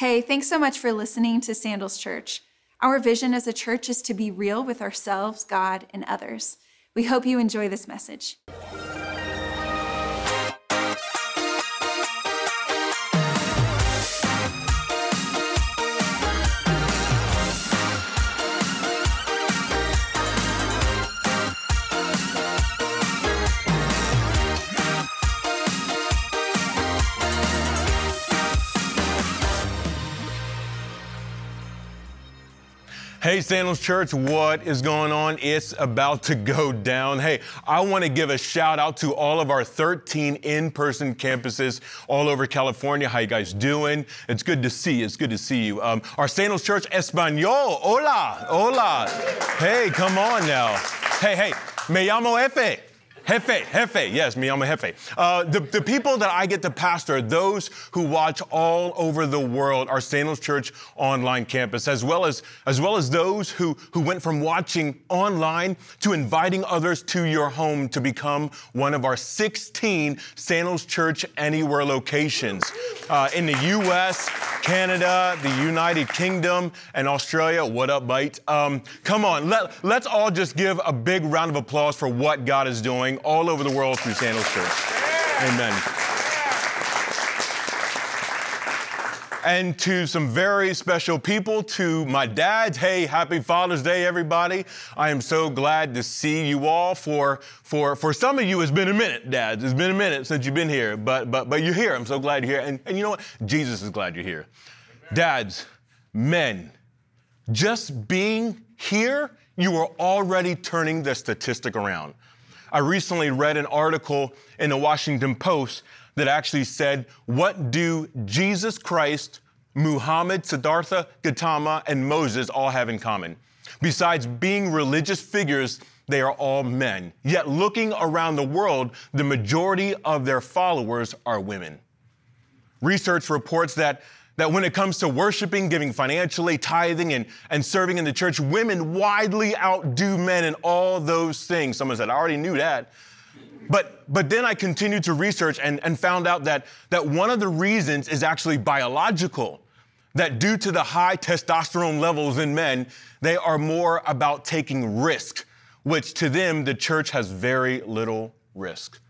Hey, thanks so much for listening to Sandals Church. Our vision as a church is to be real with ourselves, God, and others. We hope you enjoy this message. Sandals Church, what is going on? It's about to go down. Hey, I want to give a shout out to all of our 13 in-person campuses all over California. How you guys doing? It's good to see you. It's good to see you. Um, our Sandals Church Espanol. Hola, hola. Hey, come on now. Hey, hey, me llamo Efe. Jefe, Jefe, yes, me, I'm a Jefe. Uh, the, the people that I get to pastor, those who watch all over the world, our Sandals Church online campus, as well as, as well as those who, who went from watching online to inviting others to your home to become one of our 16 Sandals Church Anywhere locations uh, in the U.S., Canada, the United Kingdom, and Australia. What up, mate? Um, come on, let, let's all just give a big round of applause for what God is doing all over the world through Sandals Church. Amen. And to some very special people, to my dad. Hey, happy Father's Day, everybody. I am so glad to see you all. For, for, for some of you, it's been a minute, dads. It's been a minute since you've been here, but, but, but you're here. I'm so glad you're here. And, and you know what? Jesus is glad you're here. Amen. Dads, men, just being here, you are already turning the statistic around. I recently read an article in the Washington Post that actually said, What do Jesus Christ, Muhammad, Siddhartha, Gautama, and Moses all have in common? Besides being religious figures, they are all men. Yet looking around the world, the majority of their followers are women. Research reports that that when it comes to worshiping, giving financially, tithing, and, and serving in the church, women widely outdo men in all those things. Someone said, I already knew that. But, but then I continued to research and, and found out that, that one of the reasons is actually biological. That due to the high testosterone levels in men, they are more about taking risk, which to them, the church has very little risk.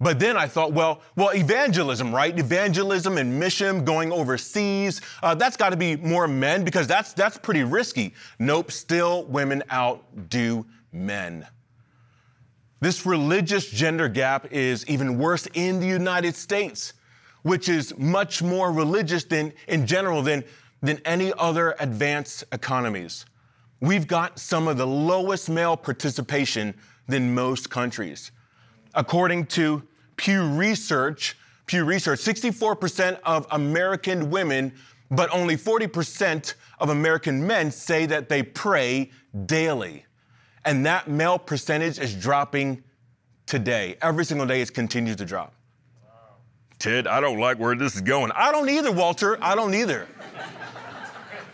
But then I thought, well, well, evangelism, right? Evangelism and mission, going overseas, uh, that's got to be more men because that's that's pretty risky. Nope, still women outdo men. This religious gender gap is even worse in the United States, which is much more religious than in general than, than any other advanced economies. We've got some of the lowest male participation than most countries. According to Pew Research, Pew Research, 64% of American women, but only 40% of American men say that they pray daily. And that male percentage is dropping today. Every single day, it continues to drop. Wow. Ted, I don't like where this is going. I don't either, Walter. I don't either.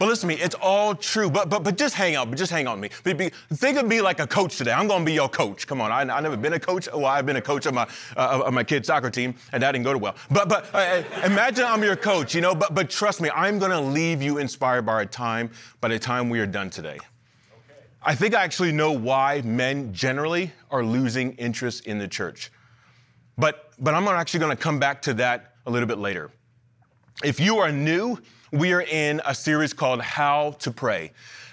But listen to me, it's all true. But but but just hang out. But just hang on to me. Be, be, think of me like a coach today. I'm going to be your coach. Come on, I, have never been a coach. Well, I've been a coach of my uh, of my kid's soccer team, and that didn't go too well. But but uh, uh, imagine I'm your coach. You know. But but trust me, I'm going to leave you inspired by our time. By the time we are done today. I think I actually know why men generally are losing interest in the church. But, but I'm actually going to come back to that a little bit later. If you are new, we are in a series called How to Pray.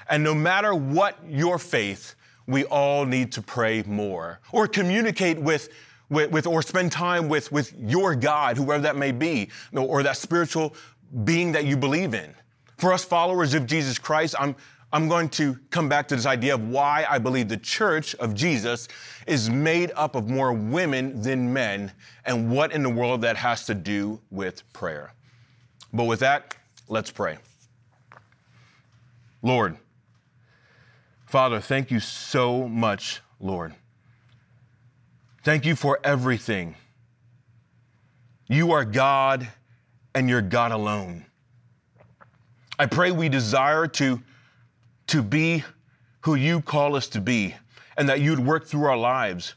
And no matter what your faith, we all need to pray more or communicate with, with, with, or spend time with, with your God, whoever that may be, or that spiritual being that you believe in. For us followers of Jesus Christ, I'm, I'm going to come back to this idea of why I believe the church of Jesus is made up of more women than men and what in the world that has to do with prayer. But with that, Let's pray. Lord, Father, thank you so much, Lord. Thank you for everything. You are God and you're God alone. I pray we desire to, to be who you call us to be and that you'd work through our lives.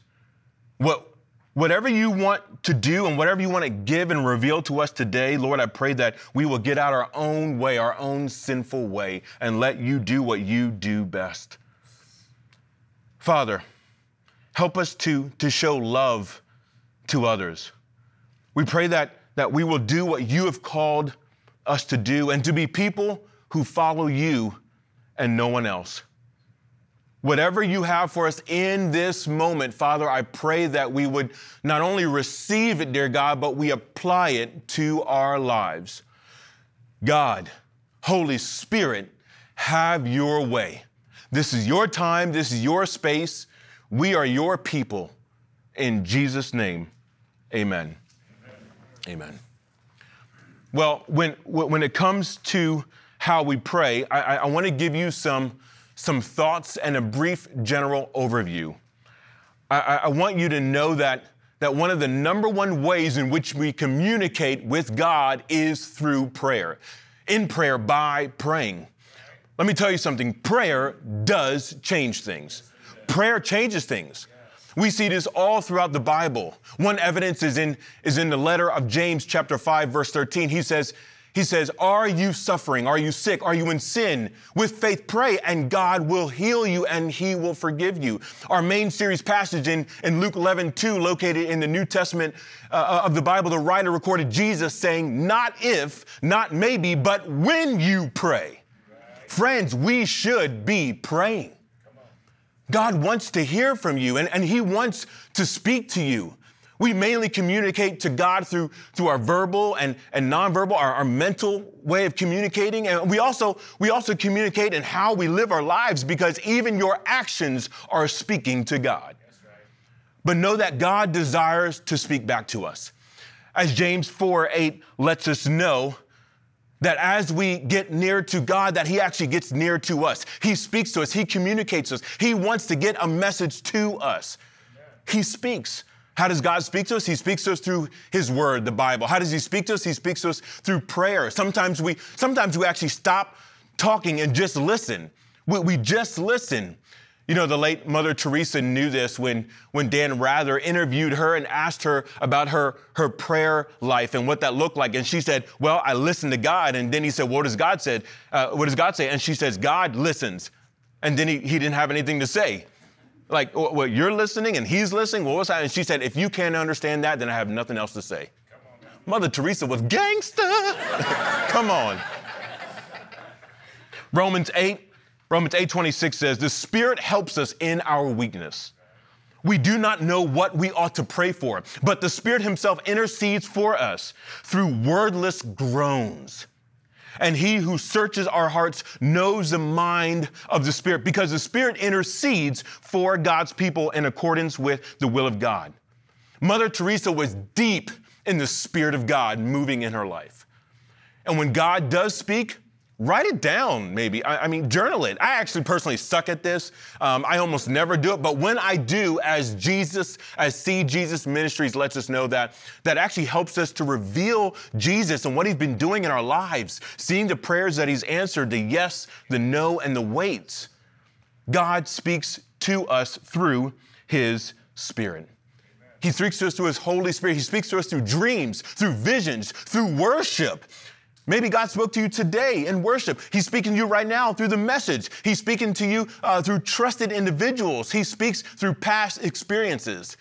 What, whatever you want to do and whatever you want to give and reveal to us today, Lord, I pray that we will get out our own way, our own sinful way, and let you do what you do best. Father, help us to, to show love to others. We pray that, that we will do what you have called us to do and to be people who follow you and no one else. Whatever you have for us in this moment, Father, I pray that we would not only receive it, dear God, but we apply it to our lives. God, Holy Spirit, have your way. This is your time, this is your space. We are your people. In Jesus' name, amen. Amen. amen. Well, when, when it comes to how we pray, I, I want to give you some some thoughts and a brief general overview. I, I, want you to know that, that one of the number one ways in which we communicate with God is through prayer. In prayer, by praying. Let me tell you something prayer does change things. Prayer changes things. We see this all throughout the Bible. One evidence is in, is in the letter of James, chapter 5, verse 13. He says, he says, Are you suffering? Are you sick? Are you in sin? With faith, pray, and God will heal you and He will forgive you. Our main series passage in, in Luke 11, 2, located in the New Testament uh, uh, of the Bible, the writer recorded Jesus saying, Not if, not maybe, but when you pray. Right. Friends, we should be praying. God wants to hear from you and, and He wants to speak to you. We mainly communicate to God through, through our verbal and, and nonverbal, our, our mental way of communicating. And we also, we also communicate in how we live our lives because even your actions are speaking to God. Right. But know that God desires to speak back to us. As James 4 8 lets us know, that as we get near to God, that He actually gets near to us. He speaks to us, He communicates us, He wants to get a message to us. He speaks. How does God speak to us? He speaks to us through His Word, the Bible. How does He speak to us? He speaks to us through prayer. Sometimes we, sometimes we actually stop talking and just listen. We, we just listen. You know, the late Mother Teresa knew this when, when Dan Rather interviewed her and asked her about her, her prayer life and what that looked like. And she said, Well, I listen to God. And then he said, What does God say? Uh, what does God say? And she says, God listens. And then he, he didn't have anything to say like, well, you're listening and he's listening. Well, what's that? And she said, if you can't understand that, then I have nothing else to say. Mother Teresa was gangster. Come on. Romans 8, Romans 8:26 says, "The Spirit helps us in our weakness. We do not know what we ought to pray for, but the Spirit himself intercedes for us through wordless groans." And he who searches our hearts knows the mind of the Spirit because the Spirit intercedes for God's people in accordance with the will of God. Mother Teresa was deep in the Spirit of God moving in her life. And when God does speak, write it down maybe. I, I, mean journal it. I actually personally suck at this. Um, i almost never do it. But when i do as jesus as see jesus ministries lets us know that that actually helps us to reveal jesus and what he's been doing in our lives seeing the prayers that he's answered the yes the no and the waits god speaks to us through his spirit. He speaks to us through His Holy Spirit. He speaks to us through dreams, through visions, through worship. Maybe God spoke to you today in worship. He's speaking to you right now through the message. He's speaking to you uh, through trusted individuals. He speaks through past experiences.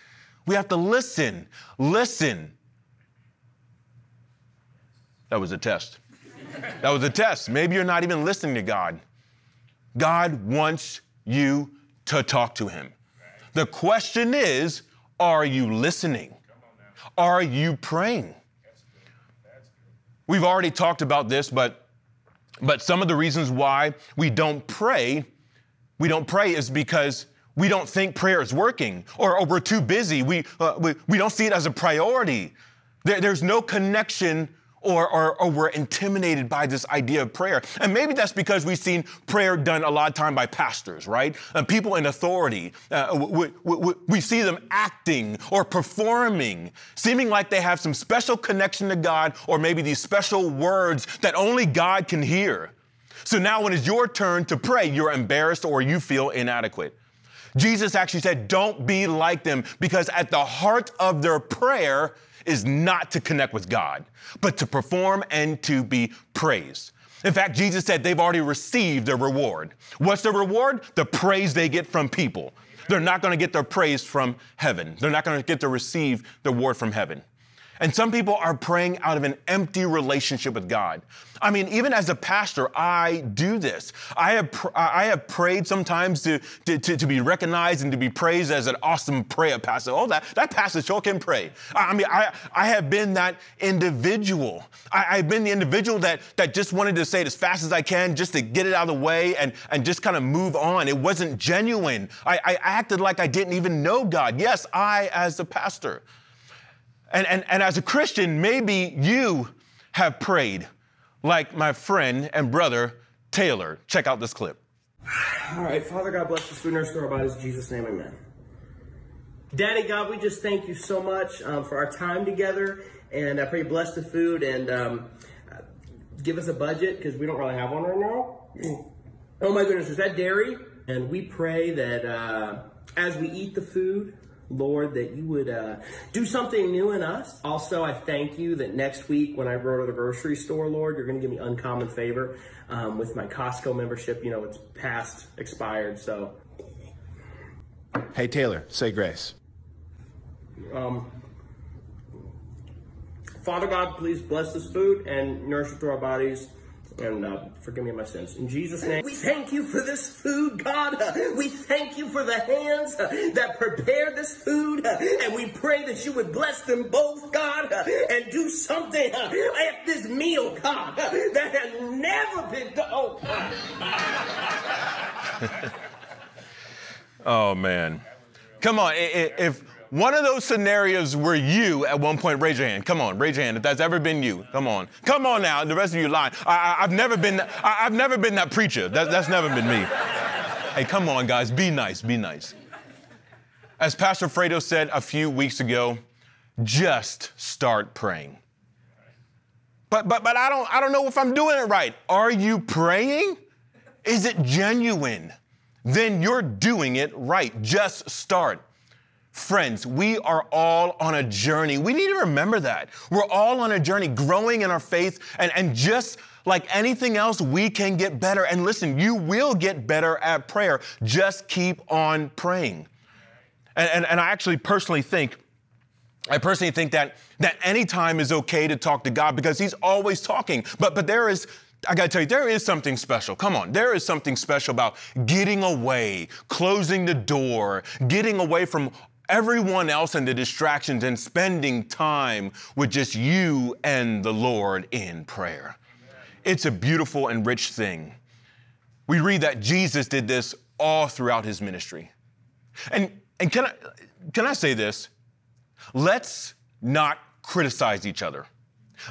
We have to listen. Listen. That was a test. That was a test. Maybe you're not even listening to God. God wants you to talk to Him. The question is are you listening? Are you praying? We've already talked about this, but, but some of the reasons why we don't pray, we don't pray is because we don't think prayer is working or, or we're too busy. We, uh, we, we don't see it as a priority. There, there's no connection or, or, or, we're intimidated by this idea of prayer. And maybe that's because we've seen prayer done a lot of time by pastors, right? And people in authority. Uh, we, we, we see them acting or performing, seeming like they have some special connection to God or maybe these special words that only God can hear. So now when it's your turn to pray, you're embarrassed or you feel inadequate. Jesus actually said, Don't be like them, because at the heart of their prayer is not to connect with God, but to perform and to be praised. In fact, Jesus said they've already received their reward. What's the reward? The praise they get from people. They're not going to get their praise from heaven. They're not going to get to receive the reward from heaven. And some people are praying out of an empty relationship with God. I mean, even as a pastor, I do this. I have, pr- I have prayed sometimes to, to, to, to, be recognized and to be praised as an awesome prayer pastor. Oh, that, that pastor sure can pray. I, mean, I, I have been that individual. I, have been the individual that, that just wanted to say it as fast as I can just to get it out of the way and, and just kind of move on. It wasn't genuine. I, I acted like I didn't even know God. Yes, I, as a pastor. And, and, and as a Christian, maybe you have prayed like my friend and brother Taylor. Check out this clip. All right, Father God, bless this food, through our bodies. In Jesus' name, amen. Daddy God, we just thank you so much um, for our time together. And I pray bless the food and um, give us a budget because we don't really have one right now. Oh my goodness, is that dairy? And we pray that uh, as we eat the food, Lord, that you would uh, do something new in us. Also, I thank you that next week when I go to the grocery store, Lord, you're going to give me uncommon favor um, with my Costco membership. You know, it's past expired, so. Hey, Taylor, say grace. Um, Father God, please bless this food and nourish it to our bodies and uh, forgive me my sins. In Jesus' name, we thank you for this food, God. We thank you for the hands that prepared this food, and we pray that you would bless them both, God, and do something at this meal, God, that has never been done. Oh, oh man. Come on, if one of those scenarios where you at one point, raise your hand. Come on, raise your hand if that's ever been you. Come on. Come on now. The rest of you lying. I, have never been I, have never been that preacher. That, that's never been me. hey, come on, guys. Be nice. Be nice. As Pastor Fredo said a few weeks ago, just start praying. But but but I don't I don't know if I'm doing it right. Are you praying? Is it genuine? Then you're doing it right. Just start. Friends, we are all on a journey. We need to remember that. We're all on a journey, growing in our faith, and, and just like anything else, we can get better. And listen, you will get better at prayer. Just keep on praying. And, and, and I actually personally think, I personally think that, that any time is okay to talk to God because He's always talking. But, but there is I gotta tell you, there is something special. Come on, there is something special about getting away, closing the door, getting away from everyone else and the distractions and spending time with just you and the Lord in prayer. It's a beautiful and rich thing. We read that Jesus did this all throughout his ministry. And, and can, I, can I say this? Let's not criticize each other.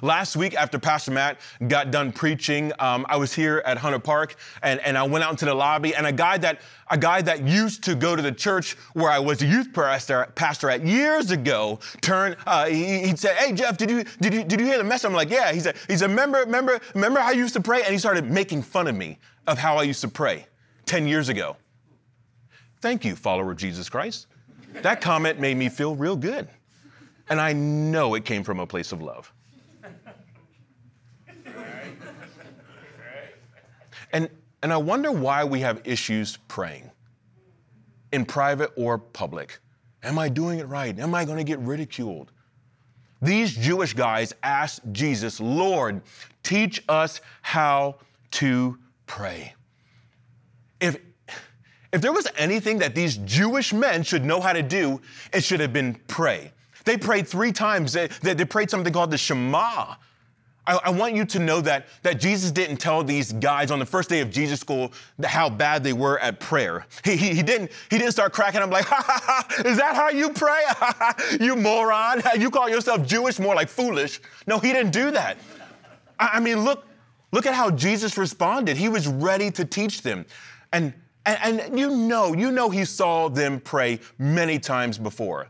Last week, after Pastor Matt got done preaching, um, I was here at Hunter Park, and, and I went out into the lobby, and a guy that a guy that used to go to the church where I was a youth pastor, pastor at years ago turned. Uh, he, he said, "Hey Jeff, did you did you did you hear the message?" I'm like, "Yeah." He said, "He said, remember remember remember how you used to pray?" And he started making fun of me of how I used to pray ten years ago. Thank you, follower of Jesus Christ. That comment made me feel real good, and I know it came from a place of love. And, and I wonder why we have issues praying in private or public. Am I doing it right? Am I going to get ridiculed? These Jewish guys asked Jesus, Lord, teach us how to pray. If, if there was anything that these Jewish men should know how to do, it should have been pray. They prayed three times. They, they, they prayed something called the Shema, I, I, want you to know that, that Jesus didn't tell these guys on the first day of Jesus school how bad they were at prayer. He, he, he didn't, he didn't start cracking up like, ha, ha, ha, is that how you pray? you moron. You call yourself Jewish, more like foolish. No, he didn't do that. I, I mean, look, look at how Jesus responded. He was ready to teach them. And, and, and you know, you know he saw them pray many times before,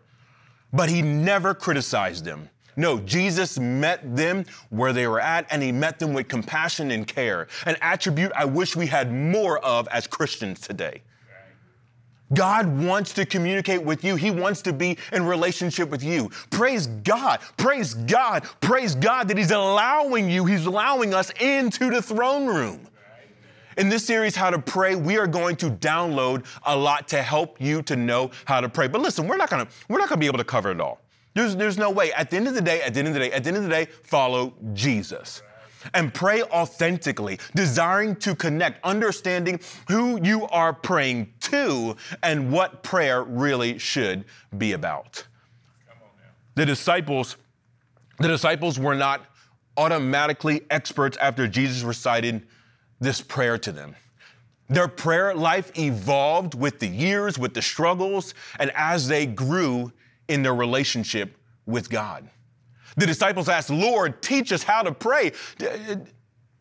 but he never criticized them. No, Jesus met them where they were at, and he met them with compassion and care, an attribute I wish we had more of as Christians today. God wants to communicate with you. He wants to be in relationship with you. Praise God. Praise God. Praise God that He's allowing you, He's allowing us into the throne room. In this series, How to Pray, we are going to download a lot to help you to know how to pray. But listen, we're not gonna, we're not gonna be able to cover it all. There's, there's no way. At the end of the day, at the end of the day, at the end of the day, follow Jesus and pray authentically, desiring to connect, understanding who you are praying to and what prayer really should be about. The disciples, the disciples were not automatically experts after Jesus recited this prayer to them. Their prayer life evolved with the years, with the struggles, and as they grew in their relationship with God. The disciples asked, Lord, teach us how to pray. Uh,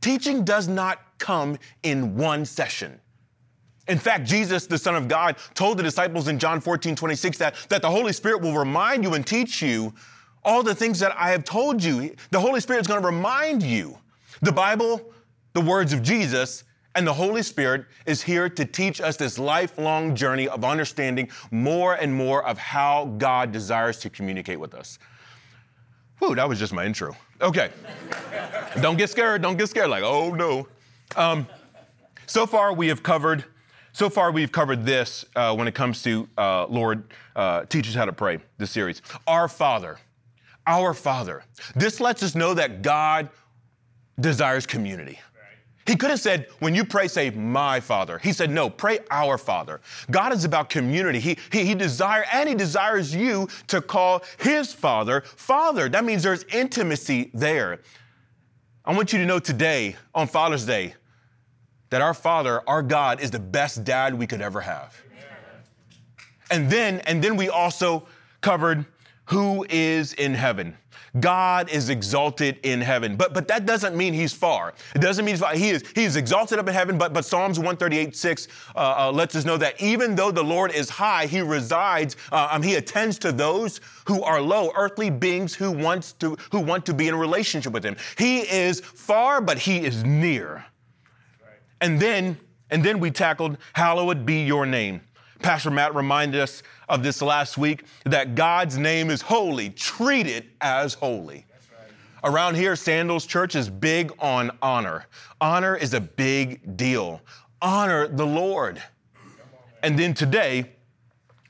teaching does not come in one session. In fact, Jesus, the Son of God, told the disciples in John 14, 26 that, that the Holy Spirit will remind you and teach you all the things that I have told you. The Holy Spirit is going to remind you. The Bible, the words of Jesus, and the Holy Spirit is here to teach us this lifelong journey of understanding more and more of how God desires to communicate with us. Whew, that was just my intro. Okay. don't get scared. Don't get scared. Like, oh no. Um, so far, we have covered. So far, we've covered this uh, when it comes to uh, Lord uh, teach us how to pray. This series, Our Father, Our Father. This lets us know that God desires community. He could have said, when you pray, say, my Father. He said, no, pray our Father. God is about community. He, he, he desire, and he desires you to call his Father, Father. That means there's intimacy there. I want you to know today, on Father's Day, that our Father, our God, is the best dad we could ever have. And then, and then we also covered who is in heaven. God is exalted in heaven. But, but that doesn't mean he's far. It doesn't mean he's far. He is, he is exalted up in heaven, but, but Psalms 138, 6 uh, uh, lets us know that even though the Lord is high, he resides, uh, um, he attends to those who are low, earthly beings who, wants to, who want to be in relationship with him. He is far, but he is near. And then, and then we tackled, hallowed be your name. Pastor Matt reminded us of this last week that God's name is holy. Treat it as holy. Around here, Sandals Church is big on honor. Honor is a big deal. Honor the Lord. And then today,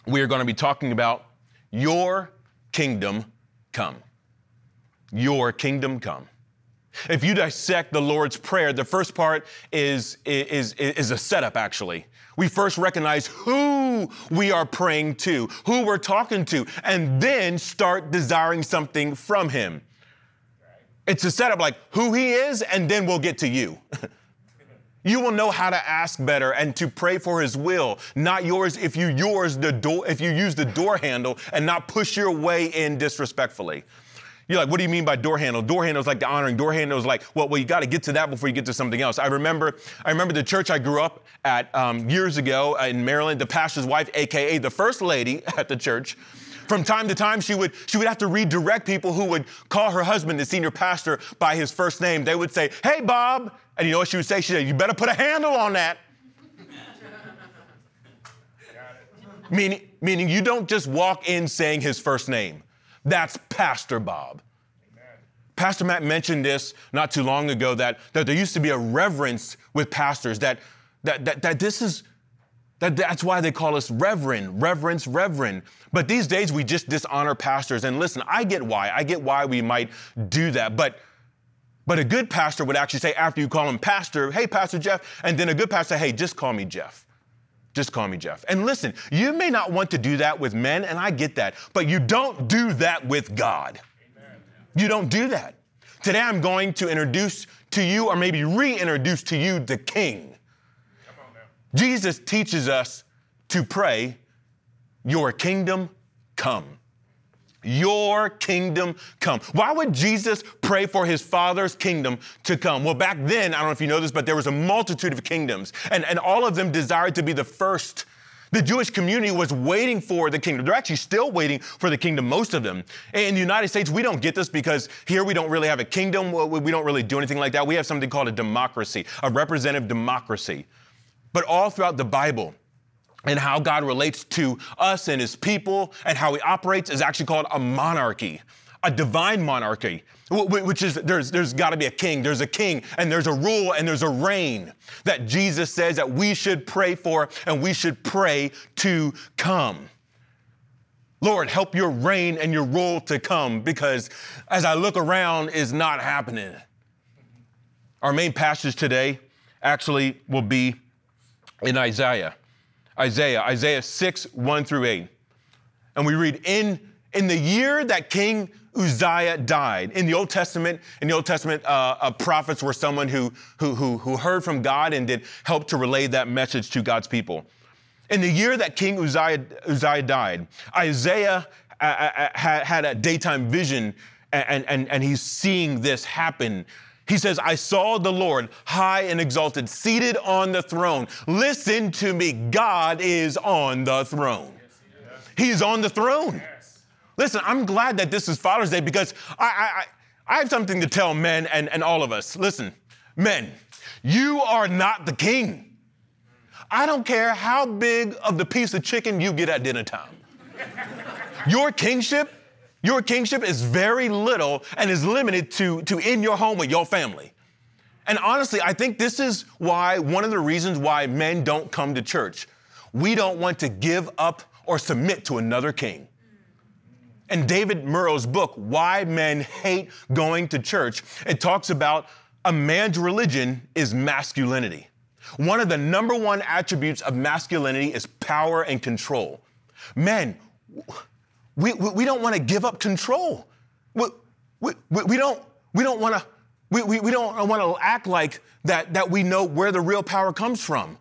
we are going to be talking about your kingdom come. Your kingdom come. If you dissect the Lord's Prayer, the first part is, is, is a setup, actually. We first recognize who we are praying to, who we're talking to, and then start desiring something from Him. It's a setup like who He is, and then we'll get to you. you will know how to ask better and to pray for His will, not yours if you yours the door if you use the door handle and not push your way in disrespectfully. You're like, what do you mean by door handle? Door handle is like the honoring. Door handle is like, well, well, you got to get to that before you get to something else. I remember, I remember the church I grew up at um, years ago in Maryland. The pastor's wife, aka the first lady at the church, from time to time she would she would have to redirect people who would call her husband, the senior pastor, by his first name. They would say, "Hey, Bob," and you know what she would say? She said, "You better put a handle on that." meaning, meaning you don't just walk in saying his first name. That's Pastor Bob. Pastor Matt mentioned this not too long ago that, that there used to be a reverence with pastors, that, that, that, that this is, that, that's why they call us reverend, reverence, reverend. But these days we just dishonor pastors. And listen, I get why. I get why we might do that. But but a good pastor would actually say after you call him pastor, hey, Pastor Jeff, and then a good pastor, hey, just call me Jeff. Just call me Jeff. And listen, you may not want to do that with men, and I get that, but you don't do that with God. Amen. You don't do that. Today I'm going to introduce to you, or maybe reintroduce to you, the King. Jesus teaches us to pray, Your kingdom come. Your kingdom come. Why would Jesus pray for his father's kingdom to come? Well, back then, I don't know if you know this, but there was a multitude of kingdoms, and, and all of them desired to be the first. The Jewish community was waiting for the kingdom. They're actually still waiting for the kingdom, most of them. In the United States, we don't get this because here we don't really have a kingdom. We don't really do anything like that. We have something called a democracy, a representative democracy. But all throughout the Bible, and how God relates to us and his people and how he operates is actually called a monarchy, a divine monarchy, which is there's, there's got to be a king. There's a king and there's a rule and there's a reign that Jesus says that we should pray for and we should pray to come. Lord, help your reign and your rule to come because as I look around, is not happening. Our main passage today actually will be in Isaiah. Isaiah, Isaiah 6, 1 through 8. And we read, in, in the year that King Uzziah died. In the Old Testament, in the Old Testament, uh, uh, prophets were someone who, who, who, who heard from God and did help to relay that message to God's people. In the year that King Uzziah, Uzziah died, Isaiah uh, uh, uh had a daytime vision and, and, and he's seeing this happen he says, I saw the Lord high and exalted, seated on the throne. Listen to me, God is on the throne. He's on the throne. Listen, I'm glad that this is Father's Day because I, I, I have something to tell men and, and all of us. Listen, men, you are not the king. I don't care how big of the piece of chicken you get at dinner time. Your kingship your kingship is very little and is limited to, to in your home with your family. And honestly, I think this is why, one of the reasons why men don't come to church. We don't want to give up or submit to another king. In David Murrow's book, Why Men Hate Going to Church, it talks about a man's religion is masculinity. One of the number one attributes of masculinity is power and control. Men, we, we, we don't want to give up control. We, we, we don't, we don't want to we, we, we don't want to act like that, that we know where the real power comes from.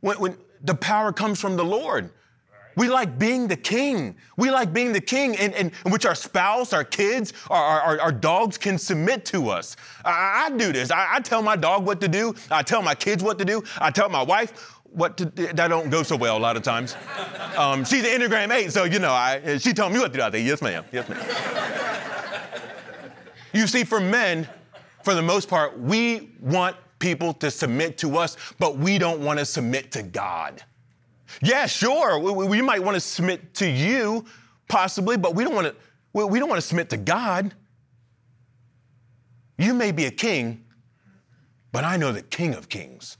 When, when the power comes from the Lord. We like being the king. We like being the king in, in, in which our spouse, our kids, our, our, our, dogs can submit to us. I, I do this. I, I, tell my dog what to do. I tell my kids what to do. I tell my wife what to, that don't go so well a lot of times. Um, she's an Enneagram 8, so you know, I, she told me what to do. I say, yes, ma'am, yes, ma'am. you see, for men, for the most part, we want people to submit to us, but we don't want to submit to God. Yeah, sure, we, we might want to submit to you, possibly, but we don't want to. We don't want to submit to God. You may be a king, but I know the King of Kings.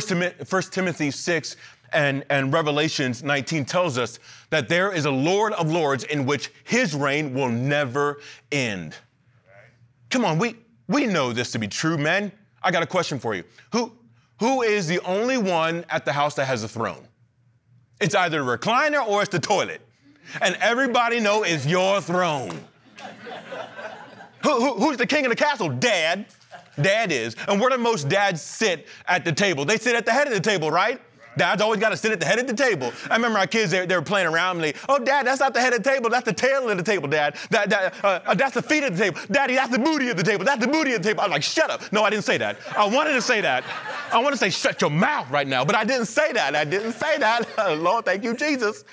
1 Timothy 6 and, and Revelations 19 tells us that there is a Lord of Lords in which his reign will never end. Come on, we, we know this to be true, men. I got a question for you. Who, who is the only one at the house that has a throne? It's either a recliner or it's the toilet. And everybody know it's your throne. who, who, who's the king of the castle? Dad. Dad is. And where do most dads sit at the table? They sit at the head of the table, right? Dad's always got to sit at the head of the table. I remember our kids, they, they were playing around they, oh, Dad, that's not the head of the table. That's the tail of the table, Dad. That, that, uh, uh, that's the feet of the table. Daddy, that's the booty of the table. That's the booty of the table. I was like, shut up. No, I didn't say that. I wanted to say that. I want to say, shut your mouth right now, but I didn't say that. I didn't say that. Lord, thank you, Jesus.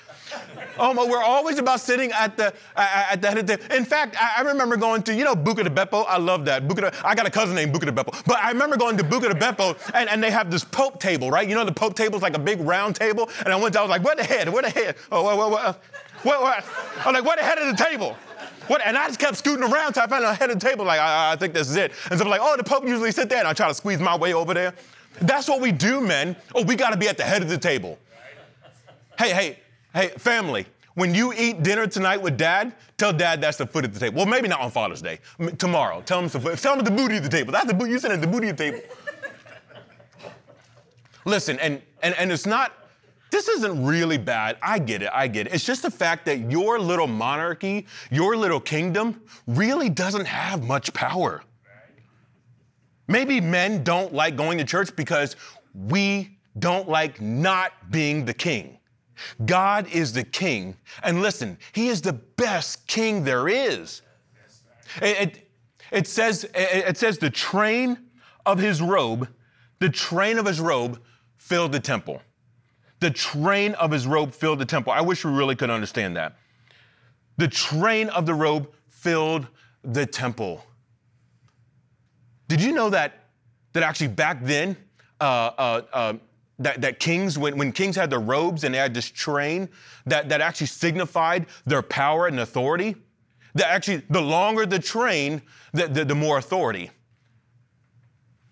Oh, my, we're always about sitting at the at the head of the. table. In fact, I, I remember going to you know Buca di Beppo. I love that Buca. De, I got a cousin named Buca di Beppo, but I remember going to Buca di Beppo and, and they have this Pope table, right? You know the Pope table is like a big round table, and I went. I was like, where the head? Where the head? Oh, what, what? I'm like, where the head of the table? What? And I just kept scooting around until I found the head of the table. Like, I, I think this is it. And so I'm like, oh, the Pope usually sit there, and I try to squeeze my way over there. That's what we do, men. Oh, we got to be at the head of the table. Hey, hey, Hey, family, when you eat dinner tonight with dad, tell dad that's the foot at the table. Well, maybe not on Father's Day. tomorrow. Tell him, the foot, tell him the booty at the table. That's the booty. You said at the booty at the table. Listen, and, and, and it's not, this isn't really bad. I get it. I get it. It's just the fact that your little monarchy, your little kingdom, really doesn't have much power. Maybe men don't like going to church because we don't like not being the king. God is the king. And listen, he is the best king there is. It, it, it, says, it says the train of his robe, the train of his robe filled the temple. The train of his robe filled the temple. I wish we really could understand that. The train of the robe filled the temple. Did you know that, that actually back then, uh, uh, uh, that, that kings, when, when kings had their robes and they had this train that, that actually signified their power and authority, that actually, the longer the train, the, the, the more authority.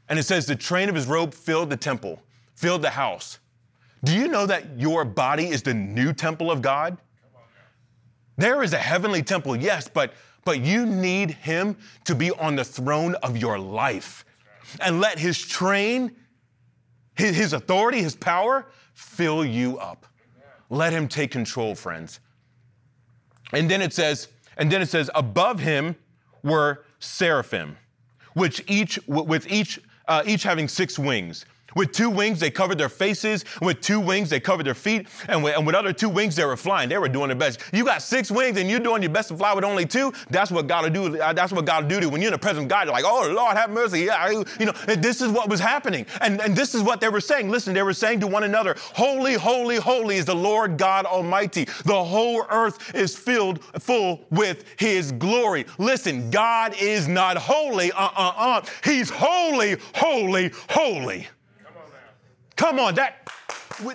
And it says, the train of his robe filled the temple, filled the house. Do you know that your body is the new temple of God? There is a heavenly temple, yes, but, but you need him to be on the throne of your life. And let his train, his, his authority, his power fill you up. Let him take control, friends. And then it says, and then it says, above him were seraphim, which each with each uh, each having six wings. With two wings, they covered their faces. With two wings, they covered their feet. And with, and with, other two wings, they were flying. They were doing their best. You got six wings and you're doing your best to fly with only two. That's what God will do. Uh, that's what God will do to When you're in the presence of God, you're like, oh, Lord, have mercy. Yeah, you know, this is what was happening. And, and this is what they were saying. Listen, they were saying to one another, holy, holy, holy is the Lord God Almighty. The whole earth is filled full with his glory. Listen, God is not holy. Uh-uh-uh. He's holy, holy, holy. Come on, that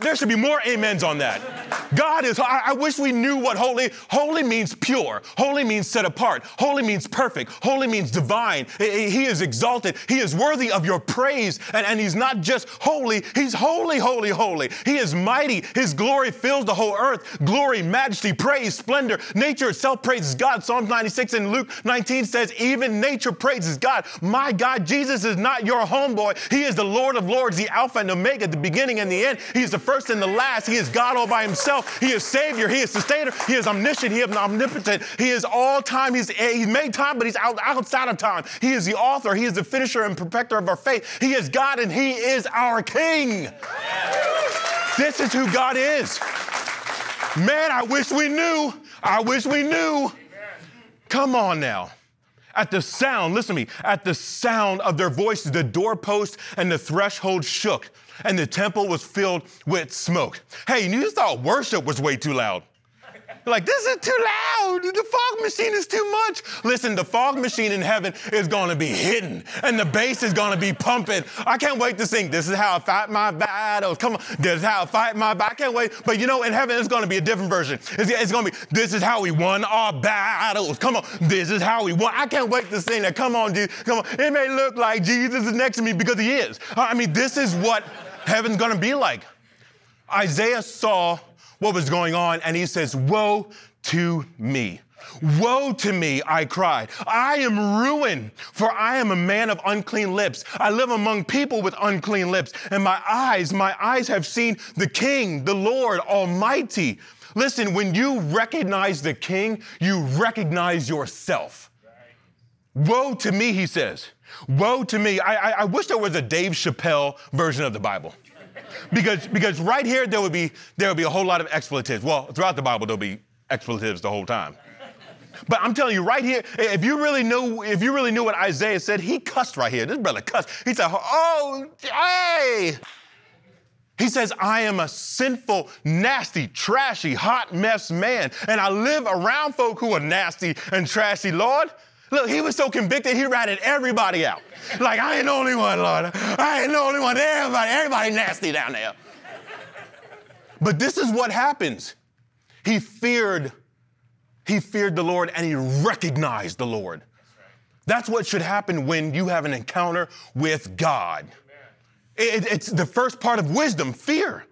there should be more amens on that. God is, I, I, wish we knew what holy, holy means pure. Holy means set apart. Holy means perfect. Holy means divine. He is exalted. He is worthy of your praise. And, and he's not just holy, he's holy, holy, holy. He is mighty. His glory fills the whole earth. Glory, majesty, praise, splendor. Nature itself praises God. Psalms 96 and Luke 19 says, even nature praises God. My God, Jesus is not your homeboy. He is the Lord of Lords, the Alpha and Omega, the beginning and the end. He's the first and the last. He is God all by himself. He is Savior. He is Sustainer. He is omniscient. He is omnipotent. He is all time. He's, eh, he's made time, but he's out, outside of time. He is the author. He is the finisher and perfecter of our faith. He is God and He is our King. This is who God is. Man, I wish we knew. I wish we knew. Come on now. At the sound, listen to me, at the sound of their voices, the doorpost and the threshold shook, and the temple was filled with smoke. Hey, you thought worship was way too loud like, this is too loud. The fog machine is too much. Listen, the fog machine in heaven is going to be hidden and the bass is going to be pumping. I can't wait to sing, This is how I fight my battles. Come on, this is how I fight my battles. I can't wait. But you know, in heaven, it's going to be a different version. It's, it's going to be, This is how we won our battles. Come on, this is how we won. I can't wait to sing that. Come on, dude. Come on. It may look like Jesus is next to me because he is. I mean, this is what heaven's going to be like. Isaiah saw what was going on, and he says, Woe to me. Woe to me, I cried. I am ruined, for I am a man of unclean lips. I live among people with unclean lips, and my eyes, my eyes have seen the King, the Lord Almighty. Listen, when you recognize the King, you recognize yourself. Woe to me, he says. Woe to me. I, I, I wish there was a Dave Chappelle version of the Bible because, because right here there would be there would be a whole lot of expletives. Well, throughout the Bible there'll be expletives the whole time. But I'm telling you right here, if you really knew, if you really knew what Isaiah said, he cussed right here. This brother cussed. He said, "Oh, hey." He says, I am a sinful, nasty, trashy, hot mess man, and I live around folk who are nasty and trashy. Lord, Look, he was so convicted, he ratted everybody out. Like, I ain't the only one, Lord. I ain't the only one. Everybody, everybody nasty down there. But this is what happens. He feared, he feared the Lord and he recognized the Lord. That's what should happen when you have an encounter with God. It, it's the first part of wisdom, fear.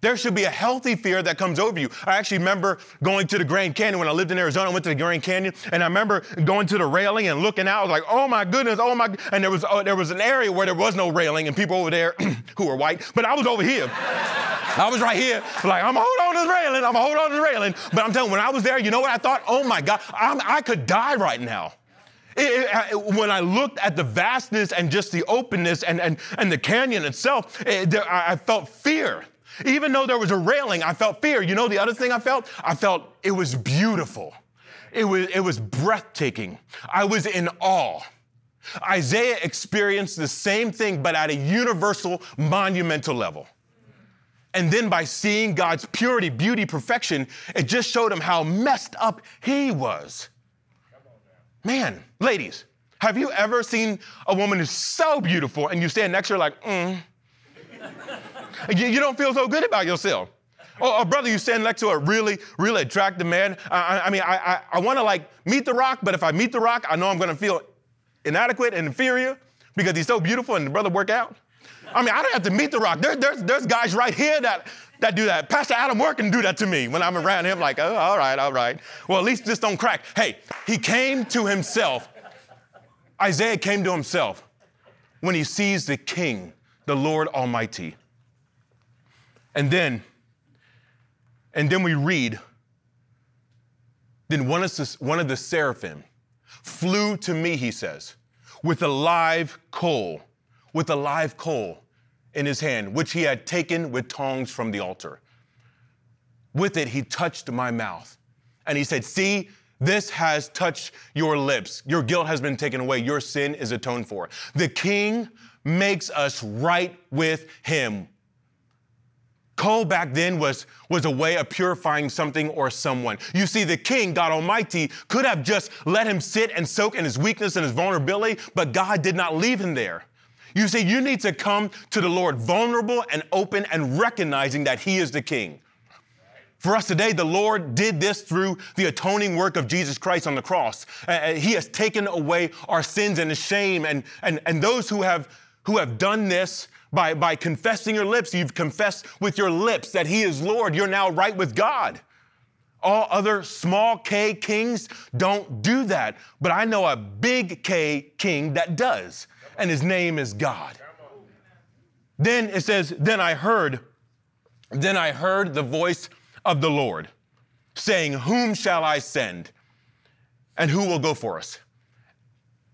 There should be a healthy fear that comes over you. I actually remember going to the Grand Canyon when I lived in Arizona. I went to the Grand Canyon, and I remember going to the railing and looking out. I was like, "Oh my goodness, oh my!" And there was uh, there was an area where there was no railing, and people over there who were white, but I was over here. I was right here, like I'm hold on to the railing. I'm hold on to the railing. But I'm telling you, when I was there, you know what I thought? Oh my God, I'm, i could die right now. It, it, when I looked at the vastness and just the openness and, and, and the canyon itself, it, there, I felt fear. Even though there was a railing, I felt fear. You know the other thing I felt? I felt it was beautiful. It was, it was breathtaking. I was in awe. Isaiah experienced the same thing, but at a universal, monumental level. And then by seeing God's purity, beauty, perfection, it just showed him how messed up he was. Man, ladies, have you ever seen a woman who's so beautiful and you stand next to her like, mm? You, you don't feel so good about yourself. Oh, oh, brother, you stand next to a really, really attractive man. I, I mean, I, I, I want to like meet the rock, but if I meet the rock, I know I'm going to feel inadequate and inferior because he's so beautiful and the brother work out. I mean, I don't have to meet the rock. There, there's, there's guys right here that, that do that. Pastor Adam Work can do that to me when I'm around him, like, oh, all right, all right. Well, at least this don't crack. Hey, he came to himself. Isaiah came to himself when he sees the king, the Lord Almighty. And then and then we read, then one of, the, one of the seraphim flew to me, he says, with a live coal, with a live coal in his hand, which he had taken with tongs from the altar. With it, he touched my mouth. And he said, See, this has touched your lips. Your guilt has been taken away. Your sin is atoned for. The king makes us right with him. Coal back then was, was a way of purifying something or someone. You see, the king, God Almighty, could have just let him sit and soak in his weakness and his vulnerability, but God did not leave him there. You see, you need to come to the Lord vulnerable and open and recognizing that he is the king. For us today, the Lord did this through the atoning work of Jesus Christ on the cross. Uh, he has taken away our sins and the shame, and, and, and those who have, who have done this by, by confessing your lips, you've confessed with your lips that He is Lord. You're now right with God. All other small K kings don't do that. But I know a big K king that does, and his name is God. Then it says, Then I heard, then I heard the voice of the Lord saying, Whom shall I send? And who will go for us?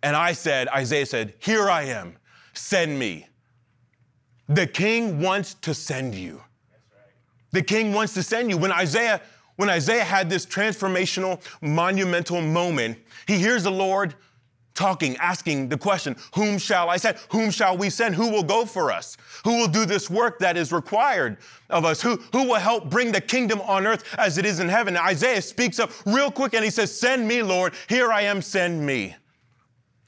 And I said, Isaiah said, Here I am, send me. The king wants to send you. The king wants to send you. When Isaiah, when Isaiah had this transformational, monumental moment, he hears the Lord talking, asking the question, Whom shall I send? Whom shall we send? Who will go for us? Who will do this work that is required of us? Who, who will help bring the kingdom on earth as it is in heaven? Isaiah speaks up real quick and he says, Send me, Lord. Here I am, send me.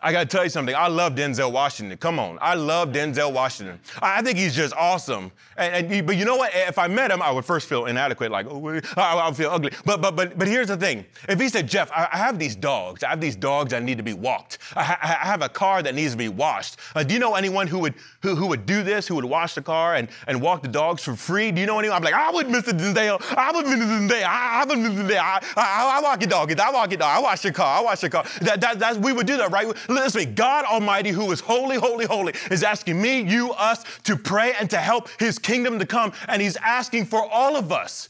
I got to tell you something. I love Denzel Washington. Come on. I love Denzel Washington. I think he's just awesome. And, and, but you know what? If I met him, I would first feel inadequate, like, oh, I, would feel ugly. But, but, but, but here's the thing. If he said, Jeff, I, I have these dogs. I have these dogs that need to be walked. I, ha- I have a car that needs to be washed. Uh, do you know anyone who would, who, who would do this, who would wash the car and, and walk the dogs for free? Do you know anyone? I'm like, I would, Mr. Denzel. I would, Mr. Denzel. I, I would, Mr. Denzel. I, I, I walk your dog. I walk your dog. I wash your car. I wash your car. That, that, that, we would do that, right? Listen, God Almighty, who is holy, holy, holy, is asking me, you, us to pray and to help His kingdom to come. And He's asking for all of us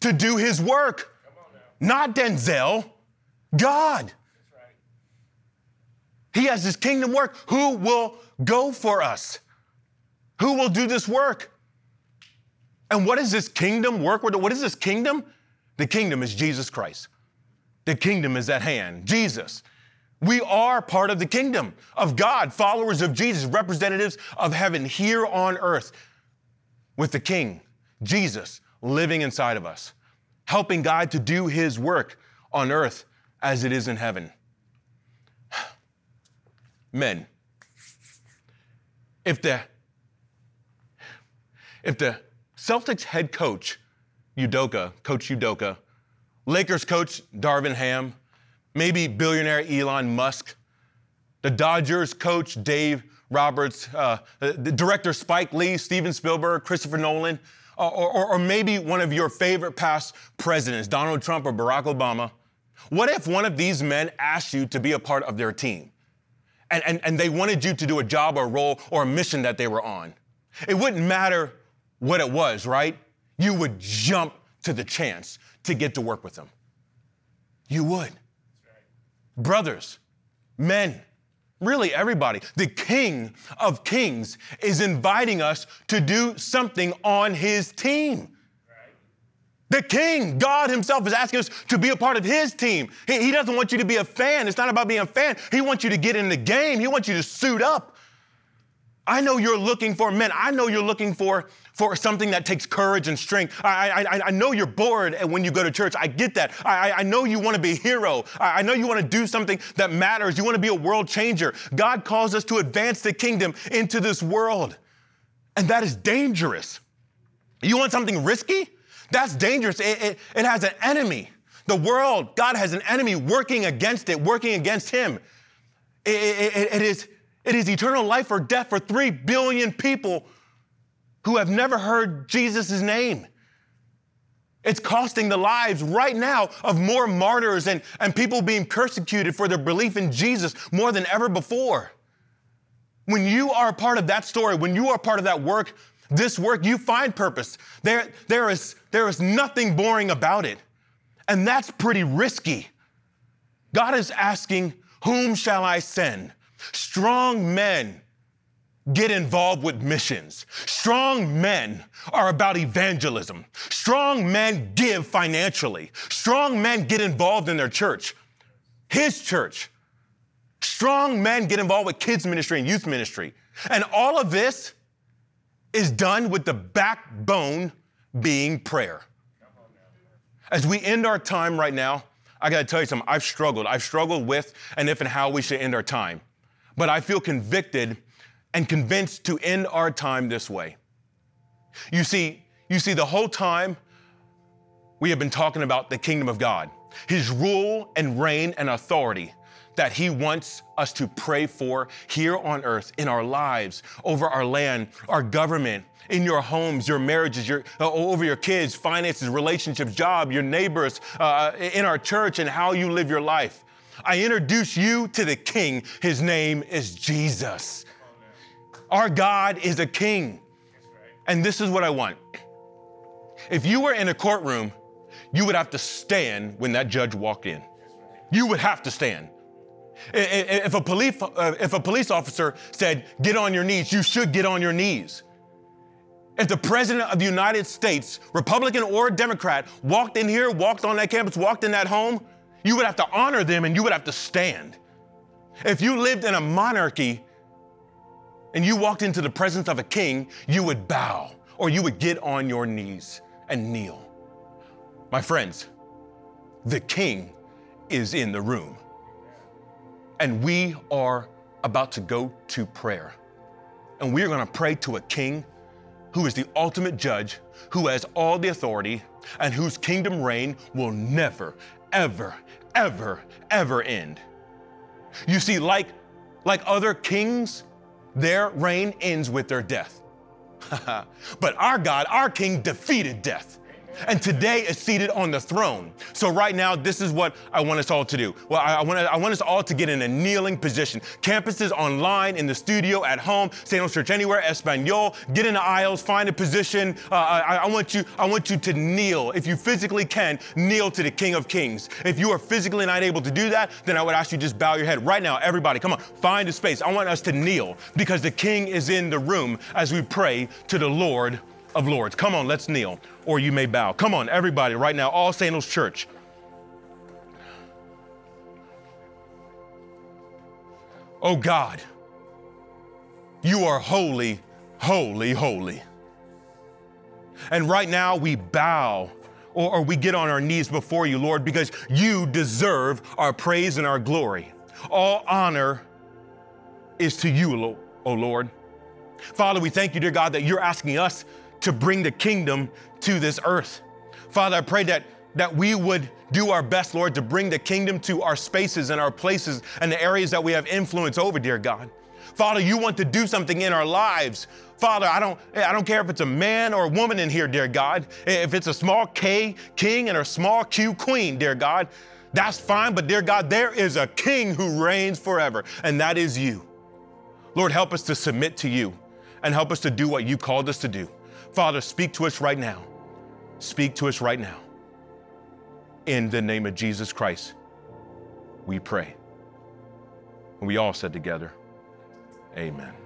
to do His work. Not Denzel, God. He has His kingdom work. Who will go for us? Who will do this work? And what is this kingdom work? What is this kingdom? The kingdom is Jesus Christ. The kingdom is at hand. Jesus we are part of the kingdom of God, followers of Jesus, representatives of heaven here on earth with the King, Jesus, living inside of us, helping God to do his work on earth as it is in heaven. Men, if the if the Celtics head coach, Udoka, Coach Udoka, Lakers coach Darvin Ham, maybe billionaire Elon Musk, the Dodgers coach Dave Roberts, uh, the director Spike Lee, Steven Spielberg, Christopher Nolan, uh, or, or, or maybe one of your favorite past presidents, Donald Trump or Barack Obama. What if one of these men asked you to be a part of their team? And, and, and they wanted you to do a job or a role or a mission that they were on. It wouldn't matter what it was, right? You would jump to the chance to get to work with them. You would brothers, men, really everybody. The King of Kings is inviting us to do something on his team. The king, God Himself, is asking us to be a part of His team. He, he, doesn't want you to be a fan. It's not about being a fan. He wants you to get in the game. He wants you to suit up. I know you're looking for men. I know you're looking for, for something that takes courage and strength. I, I, I know you're bored when you go to church. I get that. I, I know you want to be a hero. I, I know you want to do something that matters. You want to be a world changer. God calls us to advance the kingdom into this world. And that is dangerous. You want something risky? That's dangerous. It, it, it has an enemy. The world, God has an enemy working against it, working against him. It, it, it, is, it is eternal life or death for three billion people who have never heard Jesus' name. It's costing the lives right now of more martyrs and, and people being persecuted for their belief in Jesus more than ever before. When you are a part of that story, when you are part of that work, this work, you find purpose. There, there, is, there is nothing boring about it. And that's pretty risky. God is asking, Whom shall I send? Strong men get involved with missions. Strong men are about evangelism. Strong men give financially. Strong men get involved in their church, his church. Strong men get involved with kids' ministry and youth ministry. And all of this is done with the backbone being prayer. As we end our time right now, I gotta tell you something. I've struggled. I've struggled with and if and how we should end our time. But I feel convicted and convinced to end our time this way. You see, you see, the whole time we have been talking about the kingdom of God, his rule and reign and authority that he wants us to pray for here on earth, in our lives, over our land, our government, in your homes, your marriages, your, uh, over your kids, finances, relationships, job, your neighbors, uh, in our church, and how you live your life. I introduce you to the King. His name is Jesus. Our God is a king. And this is what I want. If you were in a courtroom, you would have to stand when that judge walked in. You would have to stand. If a police, uh, if a police officer said, get on your knees, you should get on your knees. If the president of the United States, Republican or Democrat, walked in here, walked on that campus, walked in that home, you would have to honor them and you would have to stand. If you lived in a monarchy, and you walked into the presence of a king, you would bow or you would get on your knees and kneel. My friends, the king is in the room. And we are about to go to prayer. And we are going to pray to a king who is the ultimate judge, who has all the authority, and whose kingdom reign will never, ever, ever, ever end. You see, like, like other kings, their reign ends with their death. but our God, our King, defeated death and today is seated on the throne. So, right now, this is what I want us all to do. Well, I, I, want, I want us all to get in a kneeling position. Campuses online, in the studio, at home, Sandals Church Anywhere, Espanol, get in the aisles, find a position. Uh, I, I, want you, I want you to kneel. If you physically can, kneel to the King of Kings. If you are physically not able to do that, then I would ask you just bow your head. Right now, everybody, come on, find a space. I want us to kneel because the King is in the room as we pray to the Lord of Lords. Come on, let's kneel, or you may bow. Come on, everybody, right now, all Sandals Church. Oh God, you are holy, holy, holy. And right now we bow or, or, we get on our knees before you, Lord, because you deserve our praise and our glory. All honor is to you, O Lord. Father, we thank you, dear God, that you're asking us to bring the kingdom to this earth. Father, I pray that that we would do our best, Lord, to bring the kingdom to our spaces and our places and the areas that we have influence over, dear God. Father, you want to do something in our lives. Father, I don't, I don't care if it's a man or a woman in here, dear God. If it's a small K king and a small Q queen, dear God, that's fine. But dear God, there is a king who reigns forever, and that is you. Lord, help us to submit to you and help us to do what you called us to do. Father, speak to us right now. Speak to us right now. In the name of Jesus Christ, we pray. And we all said together, Amen.